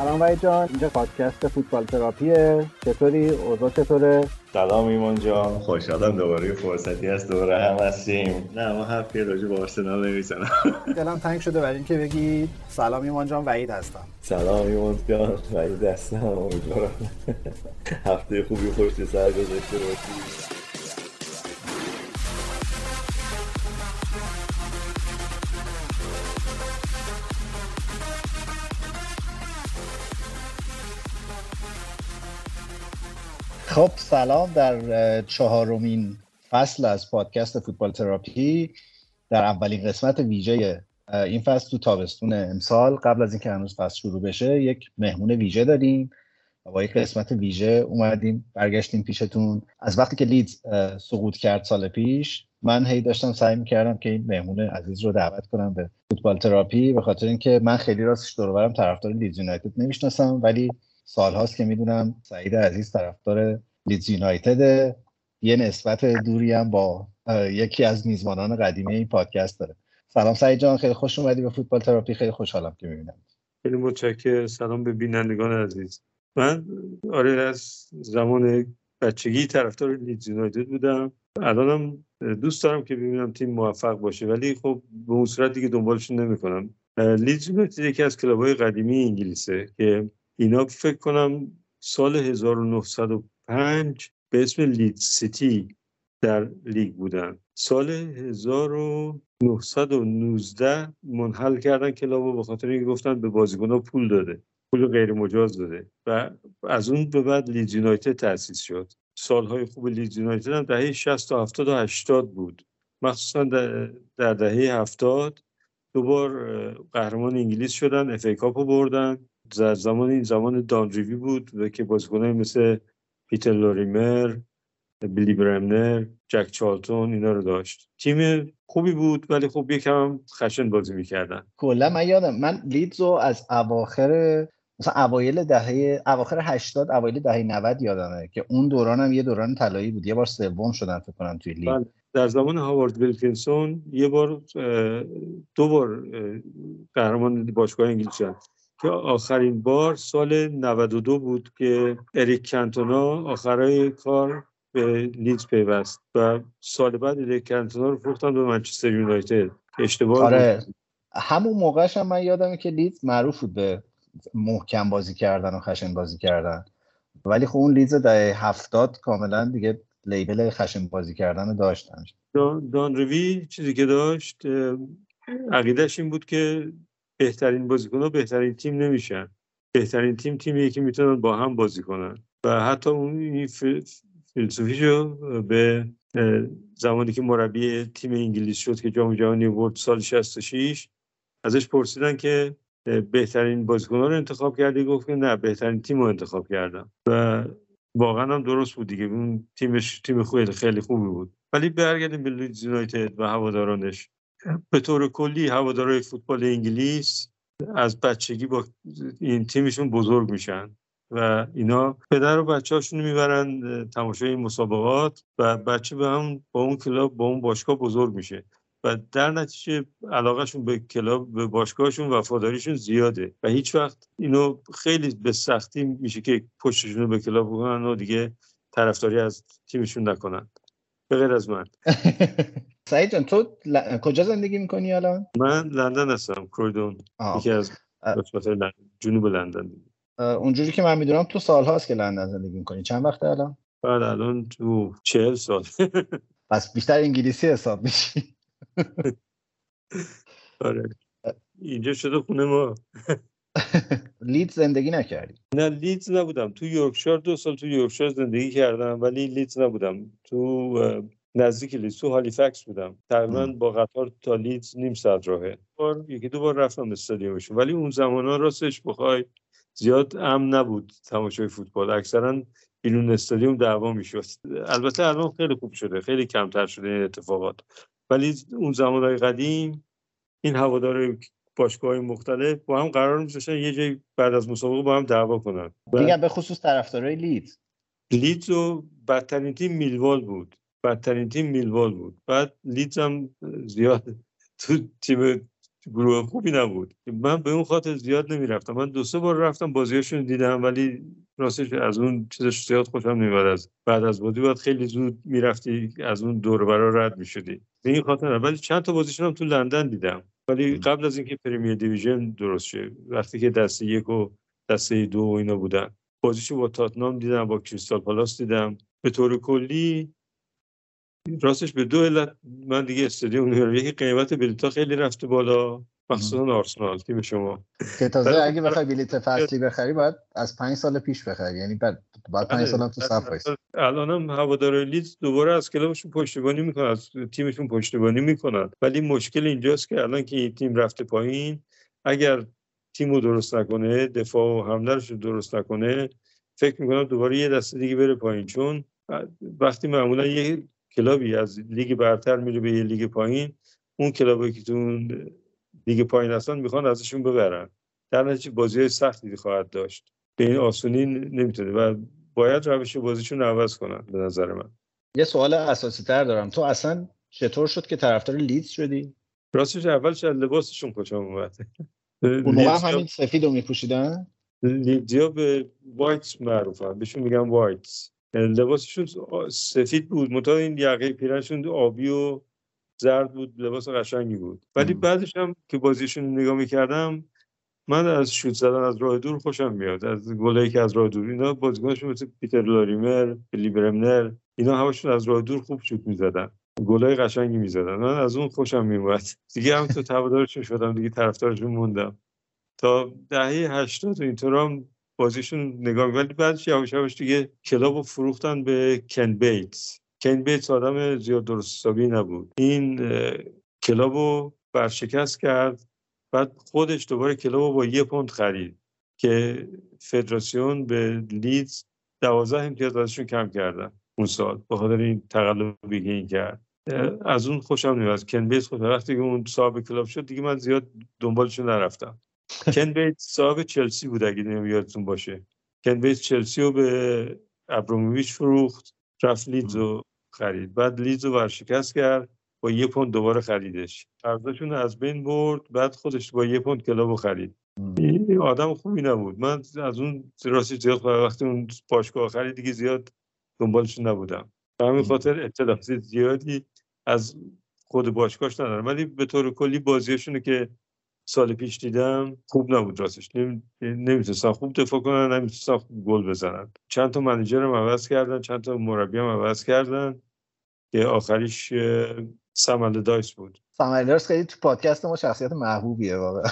سلام وحید جان. اینجا پادکست فوتبال تراپیه. چطوری؟ اوضاع چطوره؟ سلام ایمان جان. خوشحالم دوباره فرصتی هست دوباره هم هستیم. نه ما حرفی راجع به آرسنال نمی‌زنم. دلم تنگ شده برای اینکه بگی سلام ایمان جان وحید هستم. سلام ایمان جان. وحید هستم. امیدوارم هفته خوبی خوش سر گذاشته باشی. خب سلام در چهارمین فصل از پادکست فوتبال تراپی. در اولین قسمت ویژه این فصل تو تابستون امسال. قبل از اینکه هنوز فصل شروع بشه یک مهمون ویژه داریم. و با یک قسمت ویژه اومدیم برگشتیم پیشتون. از وقتی که لیدز سقوط کرد سال پیش من هی داشتم سعی می‌کردم که این مهمون عزیز رو دعوت کنم به فوتبال تراپی. به خاطر اینکه من خیلی راستش دور طرفدار لیدز یونایتد نمی‌شناسم ولی سالهاست که می‌دونم سعید عزیز طرفدار لیدز یونایتد. یه نسبت دوری هم با یکی از میزبانان قدیمی این پادکست داره. سلام سعید جان خیلی خوش اومدی به فوتبال تراپی. خیلی خوشحالم که می‌بینم. خیلی متشکرم. سلام به بینندگان عزیز. من آره از زمان بچگی طرفدار لیدز یونایتد بودم. الانم دوست دارم که ببینم تیم موفق باشه ولی خب به اون صورت دیگه دنبالشون نمی‌کنم. لیدز یونایتد یکی از club های قدیمی انگلیسه که اینا فکر کنم سال 1905 به اسم لید سیتی در لیگ بودن. سال 1919 منحل کردن کلابو به خاطر اینکه گفتن به بازیکن‌ها پول داده پول غیر مجاز داده و از اون به بعد لید یونایتد تأسیس شد. سالهای خوب لید یونایتد هم دهه 60 تا 70 و 80 بود. مخصوصا در دهه 70 دوبار قهرمان انگلیس شدن FA Cup و بردن. در زمان این زمان دان ریوی بود که بازیکنان مثل پیتر لوریمر بیلی برمنر جک چارلتون اینا رو داشت. تیم خوبی بود ولی خب یکم خشن بازی می‌کردن. کلا من یادم من لیدز رو از اواخر مثلا اوایل دهه اواخر 80 اوایل دهه 90 یادمه که اون دوران هم یه دوران طلایی بود. یه بار سوم شدن فکر کنم توی لیگ. بله. در زمان هاوارد ویلکینسون یه بار دو بار قهرمان باشگاه انگلیس شدن که آخرین بار سال 92 بود که اریک کانتونا آخرای کار به لیدز پیوست و سال بعد اریک کانتونا رو فروختن به منچستر یونایتد. اشتباه آره. همون موقعش هم من یادمه که لیدز معروف بود به محکم بازی کردن و خشن بازی کردن. ولی خب اون لیدز دهه هفتاد کاملا دیگه لیبل خشن بازی کردن داشتن. دان, دان روی چیزی که داشت عقیدش این بود که بهترین بازیکن بهترین تیم نمیشن. بهترین تیم تیمیه که می‌تونن با هم بازی کنن. و حتی اون فیلسوفیشو به زمانی که مربی تیم انگلیس شد که جام جهانی برد سال 66 ازش پرسیدن که بهترین بازیکن رو انتخاب کردی؟ گفت که نه بهترین تیم رو انتخاب کردم. و واقعا هم درست بود دیگه. اون تیمش تیم خیلی خوبی بود. ولی برگردیم به لیدز یونایتد و هوادارانش. به طور کلی هوادارهای فوتبال انگلیس از بچگی با این تیمشون بزرگ میشن و اینا پدر و بچه هاشون می‌برن تماشای مسابقات و بچه به هم با اون کلاب با اون باشگاه بزرگ میشه. و در نتیجه علاقهشون به کلاب به باشگاهشون وفاداریشون زیاده و هیچ وقت اینو خیلی به سختی میشه که پشتشون به کلاب بکنن و دیگه طرفداری از تیمشون نکنن. به غیر از من. سعید جان تو ل... کجا زندگی می‌کنی الان؟ من لندن هستم کرویدون یکی از قسمت جنوب لندن. اونجوری که من می‌دونم تو سال هاست که لندن زندگی می‌کنی. چند وقته الان؟ بعد الان تو چهل سال. پس بیشتر انگلیسی حساب میشی. آره. اینجا شده خونه ما. لیدز زندگی نکردی؟ نه لیدز نبودم. تو یورکشایر دو سال تو یورکشایر زندگی کردم ولی لیدز نبودم. تو نزدیک لیدز تو هالیفکس بودم. تقریبا با قطار تا لیدز نیم ساعت راهه. بار یکی دو بار رفتم استادیومشون. ولی اون زمان ها راستش بخوای زیاد امن نبود تماشای فوتبال. اکثرا بیرون استادیوم دعوا می‌شد. البته الان خیلی خوب شده. خیلی کمتر شده این اتفاقات. ولی اون زمانهای قدیم این هوادار باشگاه مختلف با هم قرار میذاشتن یه جایی بعد از مسابقه با هم دعوا کنن. دیگه به خصوص طرفدارای لیدز لیدز و بدترین تیم میلوال بود. بدترین تیم میلوال بود. بعد لیدز هم زیاد تو تیم گروه خوبی نبود. من به اون خاطر زیاد نمی‌رفتم. من دو سه بار رفتم بازیاشون دیدم ولی راستش از اون چیزش زیاد خوشم نمیاد از بعد از بازی باید خیلی زود می‌رفتی از اون دور برا رد می‌شدی. به این خاطر ولی چند تا بازیشون هم تو لندن دیدم. ولی قبل از اینکه پرمیر دیویژن درست شه وقتی که دسته یک و دسته دو و اینا بودن بازیشو با تاتنام دیدم با کریستال پالاس دیدم. به طور کلی راستش به دو علت من دیگه استادیوم نمیرم یکی قیمت بلیطا خیلی رفته بالا. مخصوصا آرسنال تیم شما. که تازه اگه بخوای بلیط فصلی بخری باید از پنج سال پیش بخری. یعنی بعد بعد پنج سال هم تو صف وایسی الان هم هوادار لیدز دوباره از club شون پشتیبانی می‌کنن از تیمشون پشتیبانی می‌کنن. ولی مشکل اینجاست که الان که این تیم رفته پایین اگر تیم رو درست نکنه دفاع و حمله رو درست نکنه فکر می‌کنم دوباره یه دسته دیگه بره پایین. چون وقتی معمولا یه club ی از لیگ برتر میره به یه لیگ پایین اون club ی که تو اون لیگ پایین هستن می‌خوان ازشون ببرن. در نتیجه بازی های سختی خواهد داشت. به این آسونی نمی‌تونه و باید روش بازیشون عوض کنن به نظر من. یه سوال اساسی تر دارم. تو اصلا چطور شد که طرفدار لیدز شدی؟ راستش اولش از لباسشون خوشم اومد. اون موقع همین سفید رو میپوشیدن لیدزیا به white معروفن. بهشون میگن white لباسشون سفید بود. متا این یقه پیرنشون آبی و زرد بود. لباس قشنگی بود. ولی بعدش هم که بازیشون نگاه می‌کردم من از شوت زدن از راه دور خوشم میاد. از گلایی که از راه دور اینا بازیکنشون مثل پیتر لاریمر بلی برمنر اینا همشون از راه دور خوب شوت می‌زدن. گلای قشنگی می‌زدن. من از اون خوشم میومد دیگه هم تو هوادارشون شدم دیگه طرفدارشون موندم. تا دهه 80 اینطور هم بازیشون نگاه ولی بعدش یواش یواش دیگه club رو فروختن به کن بیتس. کن بیتس آدم زیاد درست حسابی نبود. این club رو برشکست کرد. بعد خودش دوباره club با یه پوند خرید که فدراسیون به لیدز دوازده امتیاز ازشون کم کردن. اون سال. به خاطر این تقلبی که این کرد. از اون خوشم نمیاد کن بیتس خود وقتی که اون صاحب club شد دیگه من زیاد دنبالشون نرفتم. کن بیت صاحب چلسی بود اگه یادتون باشه. کن بیت چلسی رو به ابرومویچ فروخت رفت لیدز رو خرید. بعد لیدز رو ورشکست کرد با یه پوند دوباره خریدش. قرضشون از بین برد بعد خودش با یه پوند کلابو خرید. این آدم خوبی نبود. من از اون راستی زیاد وقتی اون باشگاه خرید دیگه زیاد دنبالش نبودم. به همین خاطر اطلاعات زیادی از خود باشگاهش ندارم. ولی به طور کلی بازیشونه که سال پیش دیدم خوب نبود راستش. نمی‌تونستن خوب دفاع کنن نمی‌تونستن خوب گل بزنن. چند تا منیجر هم عوض کردن چند تا مربی هم عوض کردن که آخریش سمل دایس بود. سمل دایس خیلی تو پادکست ما شخصیت محبوبیه واقعا.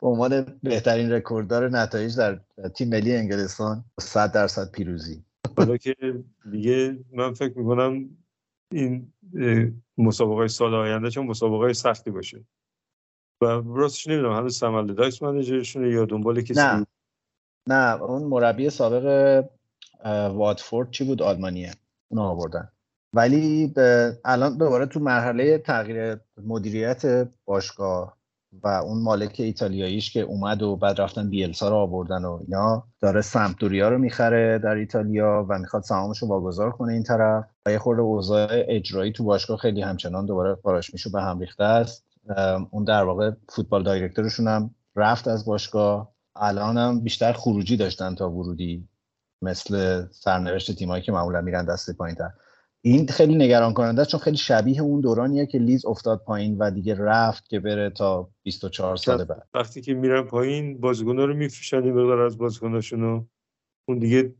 به عنوان بهترین رکورددار نتایج در تیم ملی انگلستان 100 درصد پیروزی. حالا که دیگه من فکر می‌کنم این مسابقه سال آینده چون مسابقه سختی باشه. و راستش نمی‌دونم هنوز سمل دایس منیجرشونه یا دنبال کسی نه. نه اون مربی سابق واتفورد چی بود؟ آلمانیه. اونو آوردن. ولی الان دوباره تو مرحله تغییر مدیریت باشگاه و اون مالک ایتالیاییش که اومد و بعد رفتن بیلسا رو آوردن و اینا داره سمتوریا رو می‌خره در ایتالیا و می‌خواد سهامش رو واگذار کنه این طرف. و یه خورده اوضاع اجرایی تو باشگاه خیلی همچنان دوباره قاراش میشه به هم ریخته است. اون در واقع فوتبال دایرکتورشون هم رفت از باشگاه. الان هم بیشتر خروجی داشتن تا ورودی مثل سرنوشت تیمایی که معمولا میرن دست پایینتر. این خیلی نگران کننده است چون خیلی شبیه اون دورانیه که لیز افتاد پایین و دیگه رفت که بره تا 24 سال بعد. وقتی که میرن پایین بازیکن‌ها رو میفروشن این مقدار از بازیکناشون اون دیگه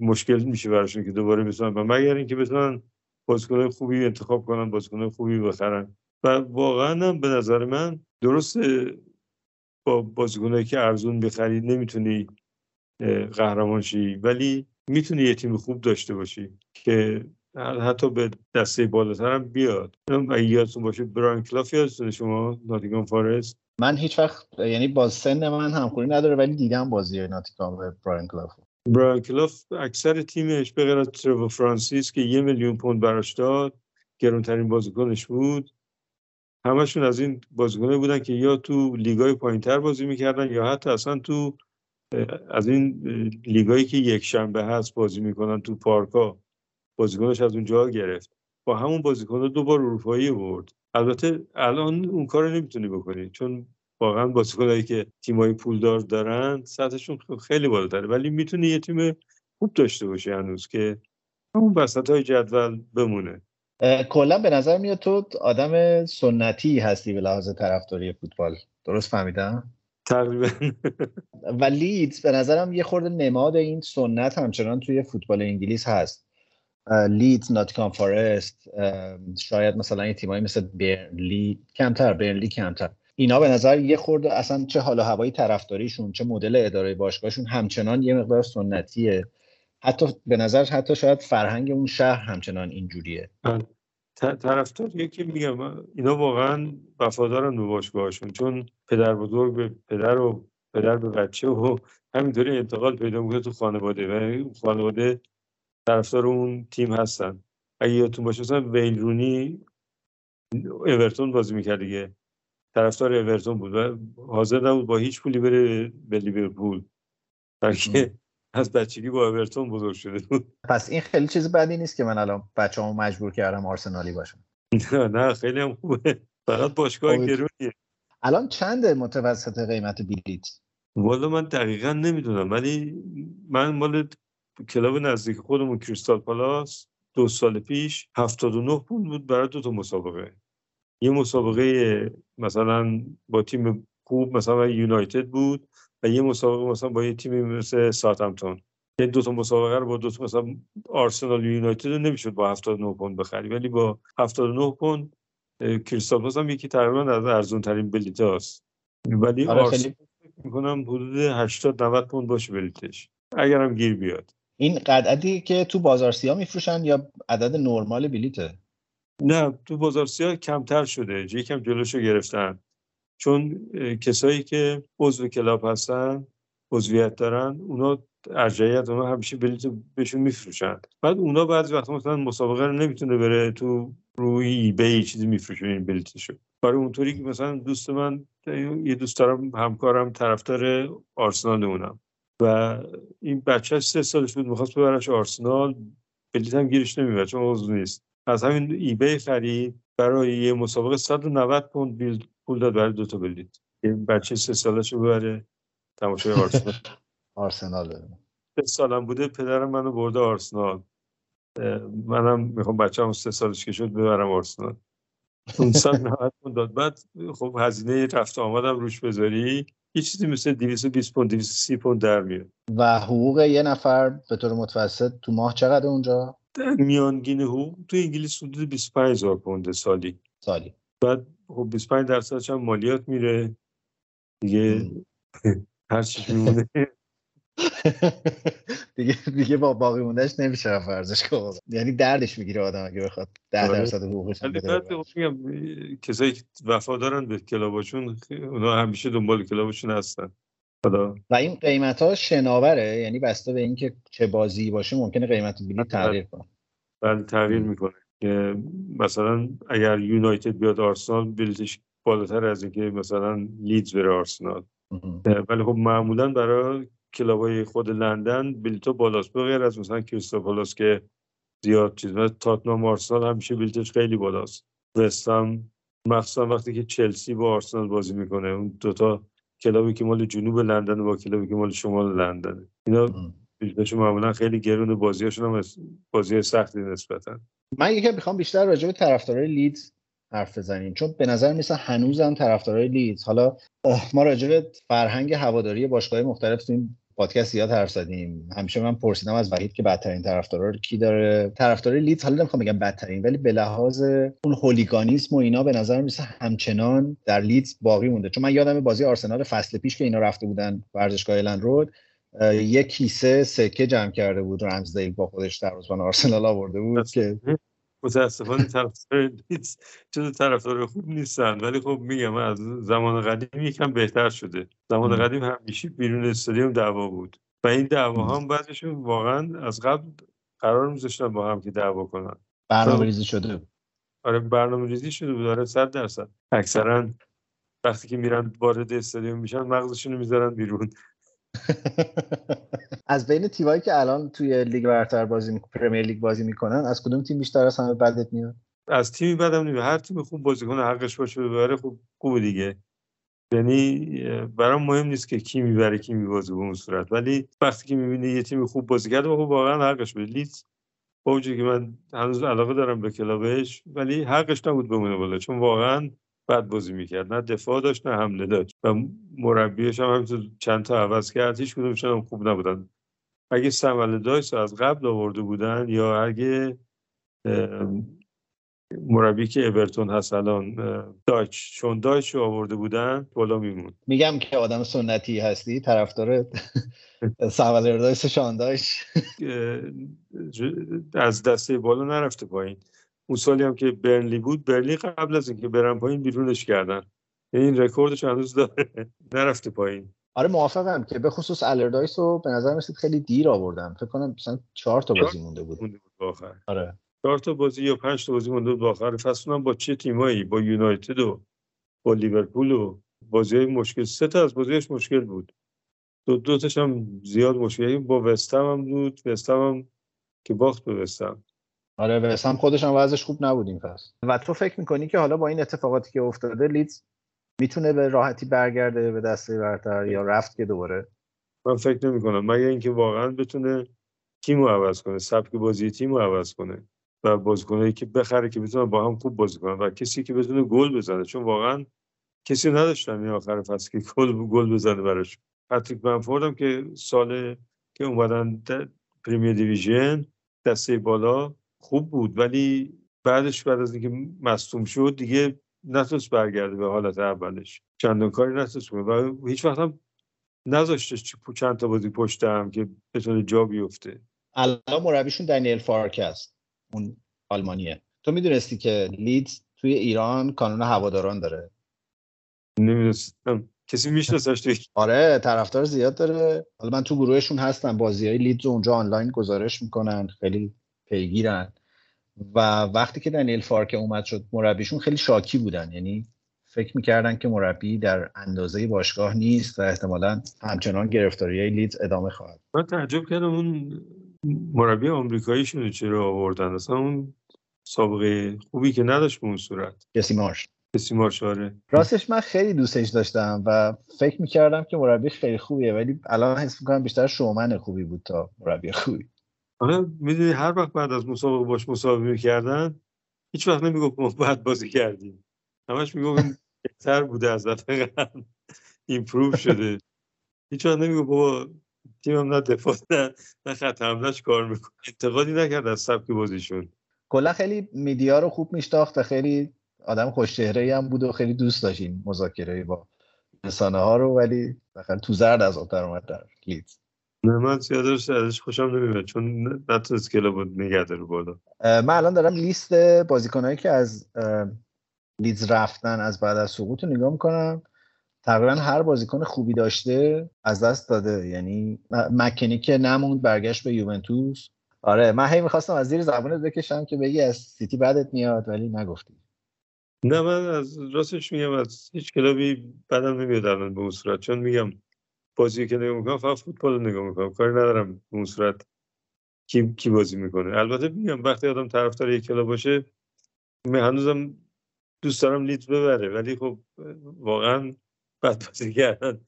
مشکل میشه براشون که دوباره بتونن و مگر اینکه بتونن بازیکن خوبی انتخاب کنن بازیکن خوبی بخرن. و واقعا هم به نظر من درست با بازیکنایی که ارزون بخرید نمی‌تونی قهرمان شی. ولی می‌تونی یه تیم خوب داشته باشی که حتی به دسته بالاتر هم بیاد. اگه یادتون باشه بران کلاف یادتونه شما؟ ناتیگان فارست. من هیچ وقت یعنی با سن من همخوری نداره ولی دیدم بازی ناتیگان به بران کلاف. بران کلاف اکثر تیمش به غیر از ترو فرانسیس که یه میلیون پوند براش داد گرونترین بازیکنش بود. همشون از این بازیکنه بودن که یا تو لیگای پایینتر بازی می‌کردن یا حتی اصلا تو از این لیگایی که یک شنبه هست بازی می‌کنن تو پارکا بازیکنش از اونجا گرفت. با همون بازیکن دو بار اروپایی برد. البته الان اون کار نمی‌تونی بکنی چون واقعا بازیکنایی که تیمای پولدار دارن سطحشون خیلی بالاتره. ولی می‌تونی یه تیم خوب داشته باشی هنوز که اون وسط های جدول بمونه. کلا به نظر میاد تو آدم سنتی هستی به لحاظ طرفداری فوتبال. درست فهمیدم؟ تقریبا. و لیدز به نظرم یه خورده نماد این سنت همچنان توی فوتبال انگلیس هست. لیدز ناتیکام فارست شاید مثلا این تیمایی مثل برنلی کمتر برنلی کمتر. اینا به نظر یه خورده اصلا چه حال و هوایی طرفداریشون چه مدل اداره باشگاهشون همچنان یه مقدار سنتیه. حتی به نظر حتی شاید فرهنگ اون شهر همچنان اینجوریه. بله. طرفدار یکی میگم اینا واقعا وفادارن به باشگاهشون چون پدر بزرگ به پدر و پدر به بچه و همینطوری انتقال پیدا می‌کنه تو خانواده و خانواده طرفدار اون تیم هستن. اگه یادتون باشه مثلا ویل رونی اورتون بازی می‌کرد دیگه. طرفدار اورتون بود و حاضر نبود با هیچ پولی بره به لیورپول. بلکه از بچگی با اورتون بزرگ شده بود. پس این خیلی چیز بدی نیست که من الان بچه‌مو مجبور کردم آرسنالی باشم. نه نه خیلی هم خوبه. فقط باشگاه گرونیه. الان چند متوسط قیمت بلیت والا من دقیقا نمی‌دونم ولی من مال کلاب نزدیک خودمون کریستال پالاس دو سال پیش 79 پوند بود برای دو تا مسابقه. یه مسابقه مثلا با تیم خوب مثلا یونایتد بود. و یه مسابقه مثلا با یه تیمی مثل ساتمتون یه دو تا مسابقه رو با دو تا مثلا آرسنال یونایتد نمی‌شد با 79 پوند بخری ولی با 79 پوند کریستال پالاس هم یکی تقریبا از ارزون ترین بلیط هاست ولی آره آرسنال می‌کنم حدود 80 90 پوند باشه بلیتش. اگرم گیر بیاد. این عددی که تو بازار سیاه میفروشن یا عدد نرمال بلیته؟ نه تو بازار سیاه کمتر شده. یکم جلوشو گرفتن. چون کسایی که عضو کلاب هستن عضویت دارن اونا ارجعیت اونا همیشه بلیت بهشون میفروشن. بعد اونا بعضی وقتا مثلا مسابقه رو نمی‌تونه بره تو روی ای بی چیزی میفروشه این بلیتشو. برای اونطوری که مثلا دوست من یه دوست دارم همکارم طرفدار آرسنال اونم. و این بچه سه سالش بود می‌خواست ببرش آرسنال بلیت هم گیرش نمی‌برد چون عضو نیست. از همین ایبی خرید برای یه مسابقه 190 پوند پول داد برای دو تا بلیت. یه بچه سه سالش ببره تماشای آرسنال. آرسنال سه سالم بوده پدرم منو برده آرسنال. منم می‌خوام بچه هم سه سالش که شد ببرم آرسنال. اون سال 90 پوند داد. بعد خب هزینه رفت آمدم روش بذاری. یه چیزی مثل 220 پوند 230 پوند در میاد. و حقوق یه نفر به طور متوسط تو ماه چقدر اونجا؟ در میانگین حقوق تو انگلیس حدود 25 هزار پوند سالی. سالی. بعد خب 25 درصدش هم مالیات میره دیگه هر چی میمونه. دیگه دیگه با باقی موندهش نمیشه ارزش کنه یعنی دردش می‌گیره آدم اگه بخواد. 10 آره. درصد حقوقش بده میگم کسایی که وفادارن به کلاباشون اونا همیشه دنبال کلابشون هستن. خدا و این قیمت ها شناوره. یعنی بسته به اینکه چه بازی باشه ممکنه قیمت بلیط تغییر کنه. بله تغییر می‌کنه. مثلا اگر یونایتد بیاد آرسنال بلیتش بالاتر از اینکه مثلا لیدز بره آرسنال. ولی خب معمولا برای club ای خود لندن بلیتا بالاست بغیر از مثلا کریستال پالاس که زیاد چیز و تاتنام آرسنال همیشه بلیتش خیلی بالاست. وستهام مخصوصا وقتی که چلسی با آرسنال بازی می‌کنه اون دوتا club ی که مال جنوب لندن و با club ی که مال شمال لندن اینا بلیتشون معمولا خیلی گرون بازیاشون هم بازی سختی نسبتا. من یکم می‌خوام بیشتر راجع به طرفدارای لیدز حرف بزنیم چون به نظر میرسه هنوزم طرفدارای لیدز. حالا ما راجع به فرهنگ هواداری باشگاه مختلف تو این پادکست زیاد حرف زدیم. همیشه من پرسیدم از وحید که بدترین طرفدارا رو کی داره. طرفدار لیدز حالا نمی‌خوام بگم بدترین ولی به لحاظ اون هولیگانیسم و اینا به نظر میسه همچنان در لیدز باقی مونده. چون من یادم بازی آرسنال فصل پیش که اینا رفته بودن ورزشگاه الان رود یک کیسه سکه جمع کرده بود رمزدیل با خودش در آرسنال آورده بود که متاسفانه طرفدار لیدز چون طرفدار خوب نیستن. ولی خب میگم از زمان قدیم یکم بهتر شده. زمان قدیم همیشه بیرون استادیوم دعوا بود. و این دعوا هم بعضشون واقعا از قبل قرار میذاشتن با هم که دعوا کنن. برنامه ریزی شده آره برنامه ریزی شده بود. آره صد درصد. اکثرا وقتی که میرن وارد استادیوم میشن مغزشون رو می‌ذارن بیرون. از بین تیمایی که الان توی لیگ برتر بازی می... پرمیر لیگ بازی می‌کنن از کدوم تیم بیشتر از همه بدت میاد؟ از تیمی بدم نمیاد. هر تیمی خوب بازی کنه حقش باشه ببره خوب خوب دیگه. یعنی برام مهم نیست که کی می‌بره کی میبازه به اون صورت. ولی وقتی که می‌بینی یه تیم خوب بازی کرده خب واقعا حقش بود لیدز با که من هنوز علاقه دارم به کلابش ولی حقش نبود بمونه بالا. چون واقعا بد بازی می‌کرد نه دفاع داشت نه حمله داشت و مربیش هم همینطور چند تا عوض کرد هیچ کدومشون هم خوب نبودن. اگه سمل دایس از قبل آورده بودن یا اگه مربی که اورتون هست الان دایچ چون دایچ رو آورده بودن بالا میمون میگم که آدم سنتی هستی طرفدار سوال دایس شانداش از دسته بالا نرفته پایین. اون سالی هم که برنلی بود برلی قبل از اینکه برن پایین بیرونش کردن. یعنی این رکوردش هنوز داره. نرفته پایین. آره موافقم که به خصوص الردایس رو به نظر میسید خیلی دیر آوردم فکر کنم مثلا چهار تا بازی مونده بود. مونده بود آخر آره. چهار تا بازی یا پنج تا بازی مونده بود آخر فصل با چه تیمایی؟ با یونایتد و با لیورپول و بازی های مشکل. سه تا از بازیش مشکل بود. دو دو هم زیاد مشکل. با وستم هم بود. وستم هم که باخت به وستم آره وستم خودش هم وضعش خوب نبود این فصل. و تو فکر می‌کنی که حالا با این اتفاقاتی که افتاده لیدز می‌تونه به راحتی برگرده به دسته برتر یا رفت که دوباره؟ من فکر نمی کنم مگه اینکه واقعا بتونه تیم رو عوض کنه سبک بازی تیم رو عوض کنه و بازیکنایی که بخره که بتونه با هم خوب بازی کنن و کسی که بتونه گل بزنه. چون واقعا کسی نداشتن این آخر فصل که گل گل بزنه براش. پاتریک بنفورد که سال که اومدن پریمیر دیویژن دسته بالا خوب بود ولی بعدش بعد از اینکه مصدوم شد دیگه نتونست برگرده به حالت اولش. چندان کاری نتونست کنه و هیچ وقت هم نذاشتش چند تا بازی پشت هم که بتونه جا بیفته. الان مربیشون دنیل فارک است اون آلمانیه. تو می‌دونستی که لیدز توی ایران کانون هواداران داره؟ نمی‌دونستم. کسی میشناسش توی آره طرفدار زیاد داره. حالا من تو گروهشون هستم. بازی های لیدز اونجا آنلاین گزارش می‌کنن. خیلی پیگیرن. و وقتی که دنیل فارک اومد شد مربیشون خیلی شاکی بودن. یعنی فکر می‌کردن که مربی در اندازه باشگاه نیست و احتمالا همچنان گرفتاری های لیدز ادامه خواهد من تعجب کردم اون مربی آمریکاییشون چرا آوردن. اصلا اون سابقه خوبی که نداشت به اون صورت. کسی مارش. کسی مارش آره. راستش من خیلی دوستش داشتم و فکر می‌کردم که مربی خیلی خوبیه ولی الان حس می‌کنم بیشتر شومن خوبی بود تا مربی خوبی. آره می‌دونی هر وقت بعد از مسابقه باش مسابقه می‌کردن هیچ وقت نمی‌گفت ما بعد بازی کردیم. همش می‌گفت بهتر بوده از دفعه قبل. ایمپروو شده. هیچ وقت نمی‌گفت بابا تیمم نه دفاع نه نه خط حملهش کار می‌کنه. انتقادی نکرد از سبک بازیشون کلا خیلی میدیا رو خوب میشناخت و خیلی آدم خوش هم بود و خیلی دوست داشت این مذاکره با رسانه ها رو ولی تو زرد از آتر اومد در لیدز. نه من زیادش ازش خوشم نمیاد چون نتونست کلا بود نگه رو بالا. من الان دارم لیست بازیکنهایی که از لیدز رفتن از بعد از سقوط رو نگاه می‌کنم. تقریبا هر بازیکن خوبی داشته از دست داده. یعنی مکنی که نموند برگشت به یوونتوس. آره من هی می‌خواستم از زیر زبانت بکشم که بگی از سیتی بدت میاد ولی نگفتی. نه من از راستش میگم از هیچ club ی بدم نمیاد الان به اون صورت. چون میگم بازی که نگاه می‌کنم فقط فوتبال رو نگاه می‌کنم. کاری ندارم اون صورت کی, کی بازی می‌کنه. البته میگم وقتی آدم طرفدار یک کلاب باشه من هنوزم دوست دارم لیدز ببره. ولی خب واقعا بعد بازی کردن.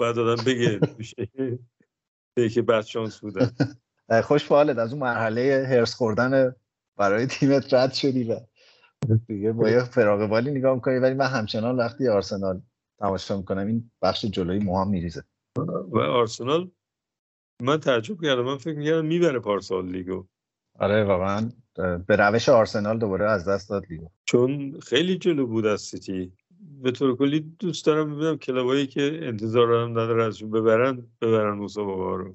بعد آدم بگه که بعد شانس بودن خوش حالت از اون مرحله هرس خوردن برای تیمت رد شدی و دیگه با یه فراغ بالی نگاه می‌کنی. ولی من همچنان وقتی آرسنال تماشا می‌کنم این بخش جلوی موهام میریزه. و آرسنال من تعجب کردم من فکر می‌کردم می‌بره پارسال لیگو. آره واقعا به روش آرسنال دوباره از دست داد لیگو. چون خیلی جلو بود از سیتی. به طور کلی دوست دارم ببینم club ایی که انتظار دارم نداره ازشون ببرن ببرن مسابقه رو.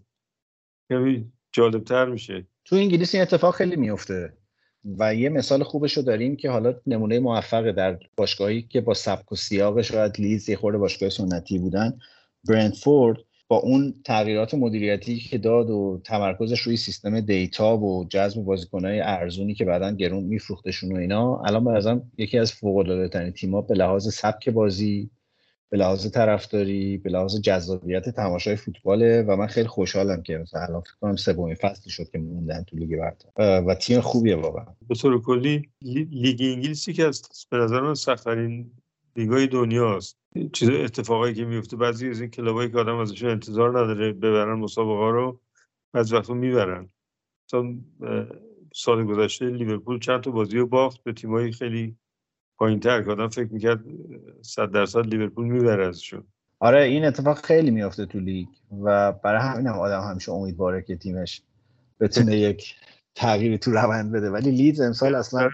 کمی جالب تر میشه. تو انگلیس این اتفاق خیلی میفته و یه مثال خوبش رو داریم که حالا نمونه موفق در باشگاهی که با سبک و سیاق شاید لیدز یه خورده باشگاه سنتی بودن. برندفورد با اون تغییرات مدیریتی که داد و تمرکزش روی سیستم دیتا و جذب بازیکنهای ارزونی که بعدا گرون میفروختشون و اینا الان به یکی از فوق العاده ترین تیم‌ها به لحاظ سبک بازی به لحاظ طرفداری به لحاظ جذابیت تماشای فوتباله و من خیلی خوشحالم که مثلا الان فکر کنم سومین فصلی شد که موندن تو لیگ برتر. و تیم خوبیه واقعا. به طور کلی لیگ انگلیسی که از به نظر من سختترین لیگای دنیاست. چیز اتفاقایی که میفته بعضی از این کلابایی که آدم ازشون انتظار نداره ببرن مسابقه رو از وقتا می‌برن. سال گذشته لیورپول چند تا بازی رو باخت به تیمایی خیلی پایین تر که آدم فکر می‌کرد صد درصد لیورپول می‌بره ازشون. آره این اتفاق خیلی میافته تو لیگ و برای همین هم آدم همیشه امیدواره که تیمش بتونه یک تغییری تو روند بده. ولی لیدز امسال اصلا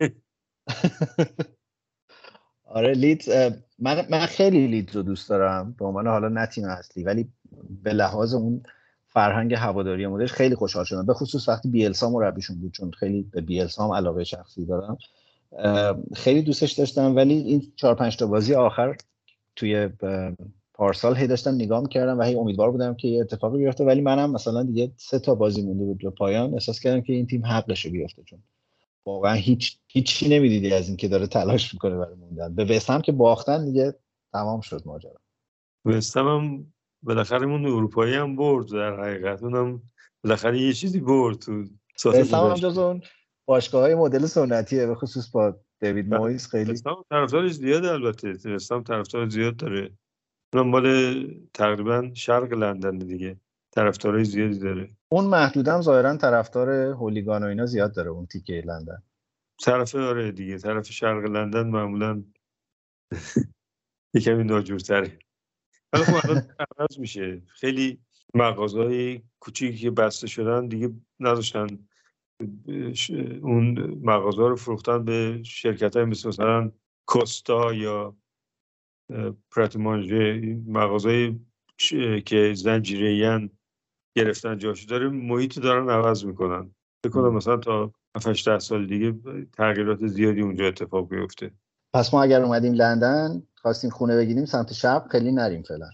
آره لیدز من, من خیلی لیدز رو دوست دارم. به عنوان حالا نه تیم اصلی ولی به لحاظ اون فرهنگ هواداری مودش خیلی خوشحال شدم. به خصوص وقتی بیلسا مربیشون بود چون خیلی به بیلسا هم علاقه شخصی دارم. خیلی دوستش داشتم ولی این چهار پنج تا بازی آخر توی پارسال هی داشتم نگاه کردم و هی امیدوار بودم که یه اتفاقی بیفته. ولی منم مثلا دیگه سه تا بازی مونده بود به پایان احساس کردم که این تیم حقش بیفته. چون واقعا هیچ هیچی نمی‌دیدی از اینکه داره تلاش می‌کنه برای موندن. به وستهم که باختن دیگه تمام شد ماجرا. وستهم هم بالاخره اون اروپایی هم برد در حقیقت. اونم بالاخره یه چیزی برد تو وستهم هم جز اون باشگاه های مدل سنتیه به خصوص با دیوید بله. مویز خیلی طرفدار زیاد البته. وستهم طرفدار زیاد داره. اونم مال تقریبا شرق لندن دیگه. طرفدارای زیادی داره. اون محدودم ظاهرا طرفدار هولیگان و اینا زیاد داره اون تیکه لندن. طرف آره دیگه طرف شرق لندن معمولا یکمی ناجورتره. ولی خب عوض میشه. خیلی مغازهای کوچیکی که بسته شدن دیگه نداشتن. اون مغازه رو فروختن به شرکت های مثل مثلا کوستا یا پراتمانجه مغازه که زنجیره گرفتن جاشو. داره محیط دارن عوض می‌کنن. بکنم مثلا تا 7 سال دیگه تغییرات زیادی اونجا اتفاق بیفته. پس ما اگر اومدیم لندن خواستیم خونه بگیریم سمت شب خیلی نریم فعلا.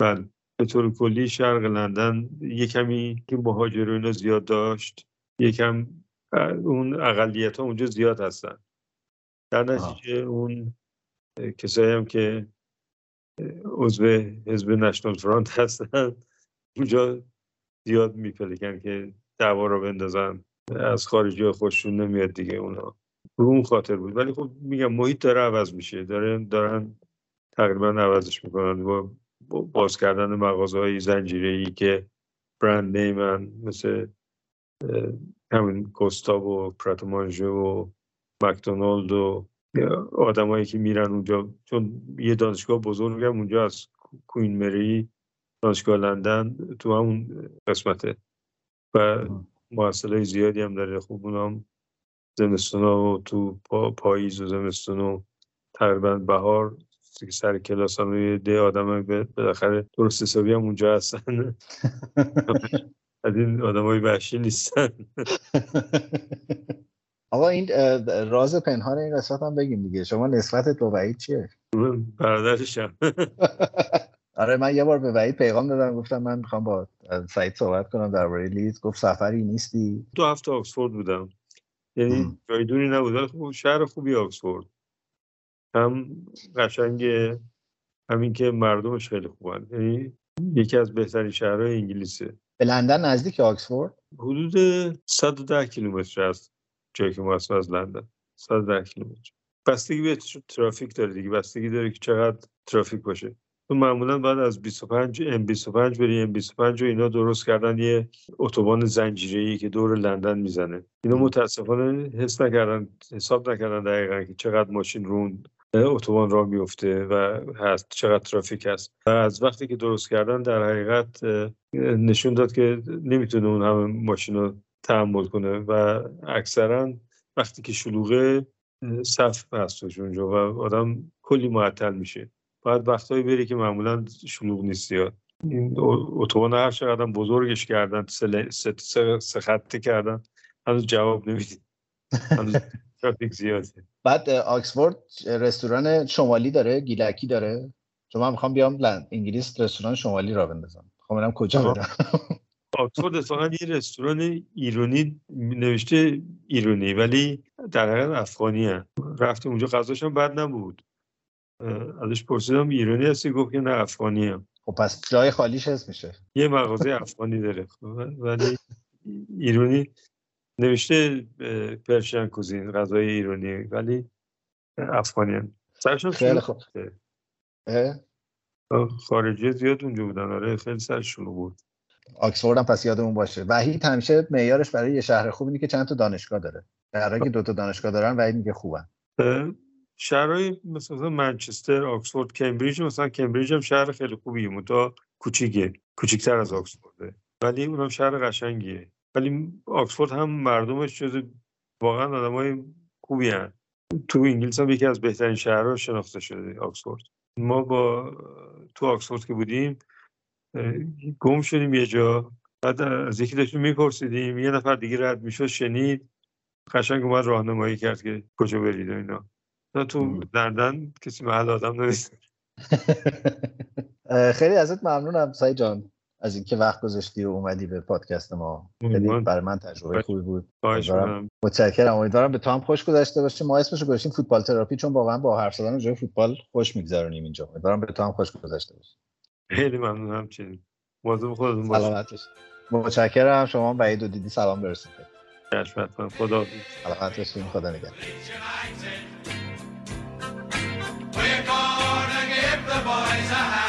بله. به طور کلی شرق لندن یه کمی که مهاجرین زیاد داشت یکم اون اقلیت ها اونجا زیاد هستن. در نتیجه اون کسایی هم که عضو حزب نشنال فرانت هستن اونجا زیاد میپلکن که دعوا رو بندازن. از خارجی خوششون نمیاد دیگه اونا. رو اون خاطر بود. ولی خب میگم محیط داره عوض میشه. داره دارن تقریبا عوضش می‌کنن. با باز کردن مغازه های زنجیره ای که برند نیمن مثل همین کوستاب و پراتومانژه و مکدونالد و آدمایی که میرن اونجا. چون یه دانشگاه بزرگ هم اونجا از کوین مری دانشگاه لندن تو همون قسمته و محصله زیادی هم داره. خوب اونام زمستون و تو پاییز و زمستون و تقریبا بهار سر کلاس هم یه ده آدم بالاخره درست حسابی هم اونجا هستن. از این آدم های وحشی نیستن. آقا این راز پنهان این قسمت هم بگیم دیگه. شما نسبتت با وعید چیه؟ برادرشم. آره من یه بار به وعید پیغام دادم گفتم من می‌خوام با سعید صحبت کنم درباره لیز. گفت سفری نیستی. دو هفته آکسفورد بودم. یعنی جایدونی نبود. ولی خب شهر خوبی آکسفورد. هم قشنگ همین که مردمش خیلی خوبن. یعنی یکی از بهترین شهرهای انگلیسه. به لندن نزدیک آکسفورد؟ حدود 110 کیلومتر است جایی که ما از لندن. 110 کیلومتر. بستگی به ترافیک داره دیگه؟ بستگی داره که چقدر ترافیک باشه. تو معمولا بعد از 25 ام 25 بری ام 25 و اینا درست کردن یه اتوبان زنجیره‌ای که دور لندن می‌زنه. اینا متاسفانه حس نکردن حساب نکردن دقیقا که چقدر ماشین رون اتوبان را میفته و هست چقدر ترافیک هست. و از وقتی که درست کردن در حقیقت نشون داد که نمی‌تونه اون همه ماشین رو تحمل کنه و اکثرا وقتی که شلوغه صف هستش اونجا و آدم کلی معطل میشه. باید وقتهایی بری که معمولا شلوغ نیست زیاد این اتوبان هر چقدر بزرگش کردن سه خطی کردن هنوز جواب نمی‌دید هنوز ترافیک زیاده. بعد آکسفورد رستوران شمالی داره؟ گیلکی داره؟ چون من می‌خوام بیام لند انگلیس رستوران شمالی را بندازم. می‌خوام برم کجا برم؟ آکسفورد اتفاقا یه رستوران ایرونی نوشته ایرونی ولی در حقیقت افغانی هم. رفتیم اونجا غذاشون بد نبود. ازش پرسیدم ایرانی هستی؟ گفت که نه افغانی هم خب پس جای خالیش حس میشه. یه مغازه افغانی داره. ولی ایرانی نوشته پرشین کوزین غذای ایرانی ولی افغانی هم سرشون خیلی خوب. خارجی زیاد اونجا بودن. آره خیلی سرشون بود آکسفورد هم پس یادمون باشه. وحید همیشه معیارش برای یه شهر خوب اینه که چند تا دانشگاه داره. در که دو تا دانشگاه دارن وحید میگه خوبن. شهرهای مثلا منچستر آکسفورد کمبریج مثلا کمبریج هم شهر خیلی خوبیه متا کوچیکه کوچیکتر از آکسفورده. ولی اونم شهر قشنگیه. ولی آکسفورد هم مردمش جز واقعا آدمای خوبی هن. تو انگلیس هم یکی از بهترین شهرها شناخته شده آکسفورد. ما با تو آکسفورد که بودیم گم شدیم یه جا. بعد از یکی داشتیم میپرسیدیم یه نفر دیگه رد می‌شد شنید. قشنگ اومد راهنمایی کرد که کجا برید و اینا. تو دردن کسی محل آدم نیست. خیلی ازت ممنونم سای جان از اینکه وقت گذاشتی و اومدی به پادکست ما. خیلی برای من تجربه خوبی بود. متشکرم. امیدوارم به تو هم خوش گذشته باشه ما اسمشو گذاشتیم فوتبال تراپی چون واقعا با حرف زدن جای فوتبال خوش میگذرونیم اینجا. امیدوارم به تو هم خوش گذشته باشه خیلی ممنون همچنین. موضوع خودتون باشه. متشکرم. شما بعید و دیدی. سلام برسونید خدا سلامت خدا نگهدار. We're gonna give the boys a hand.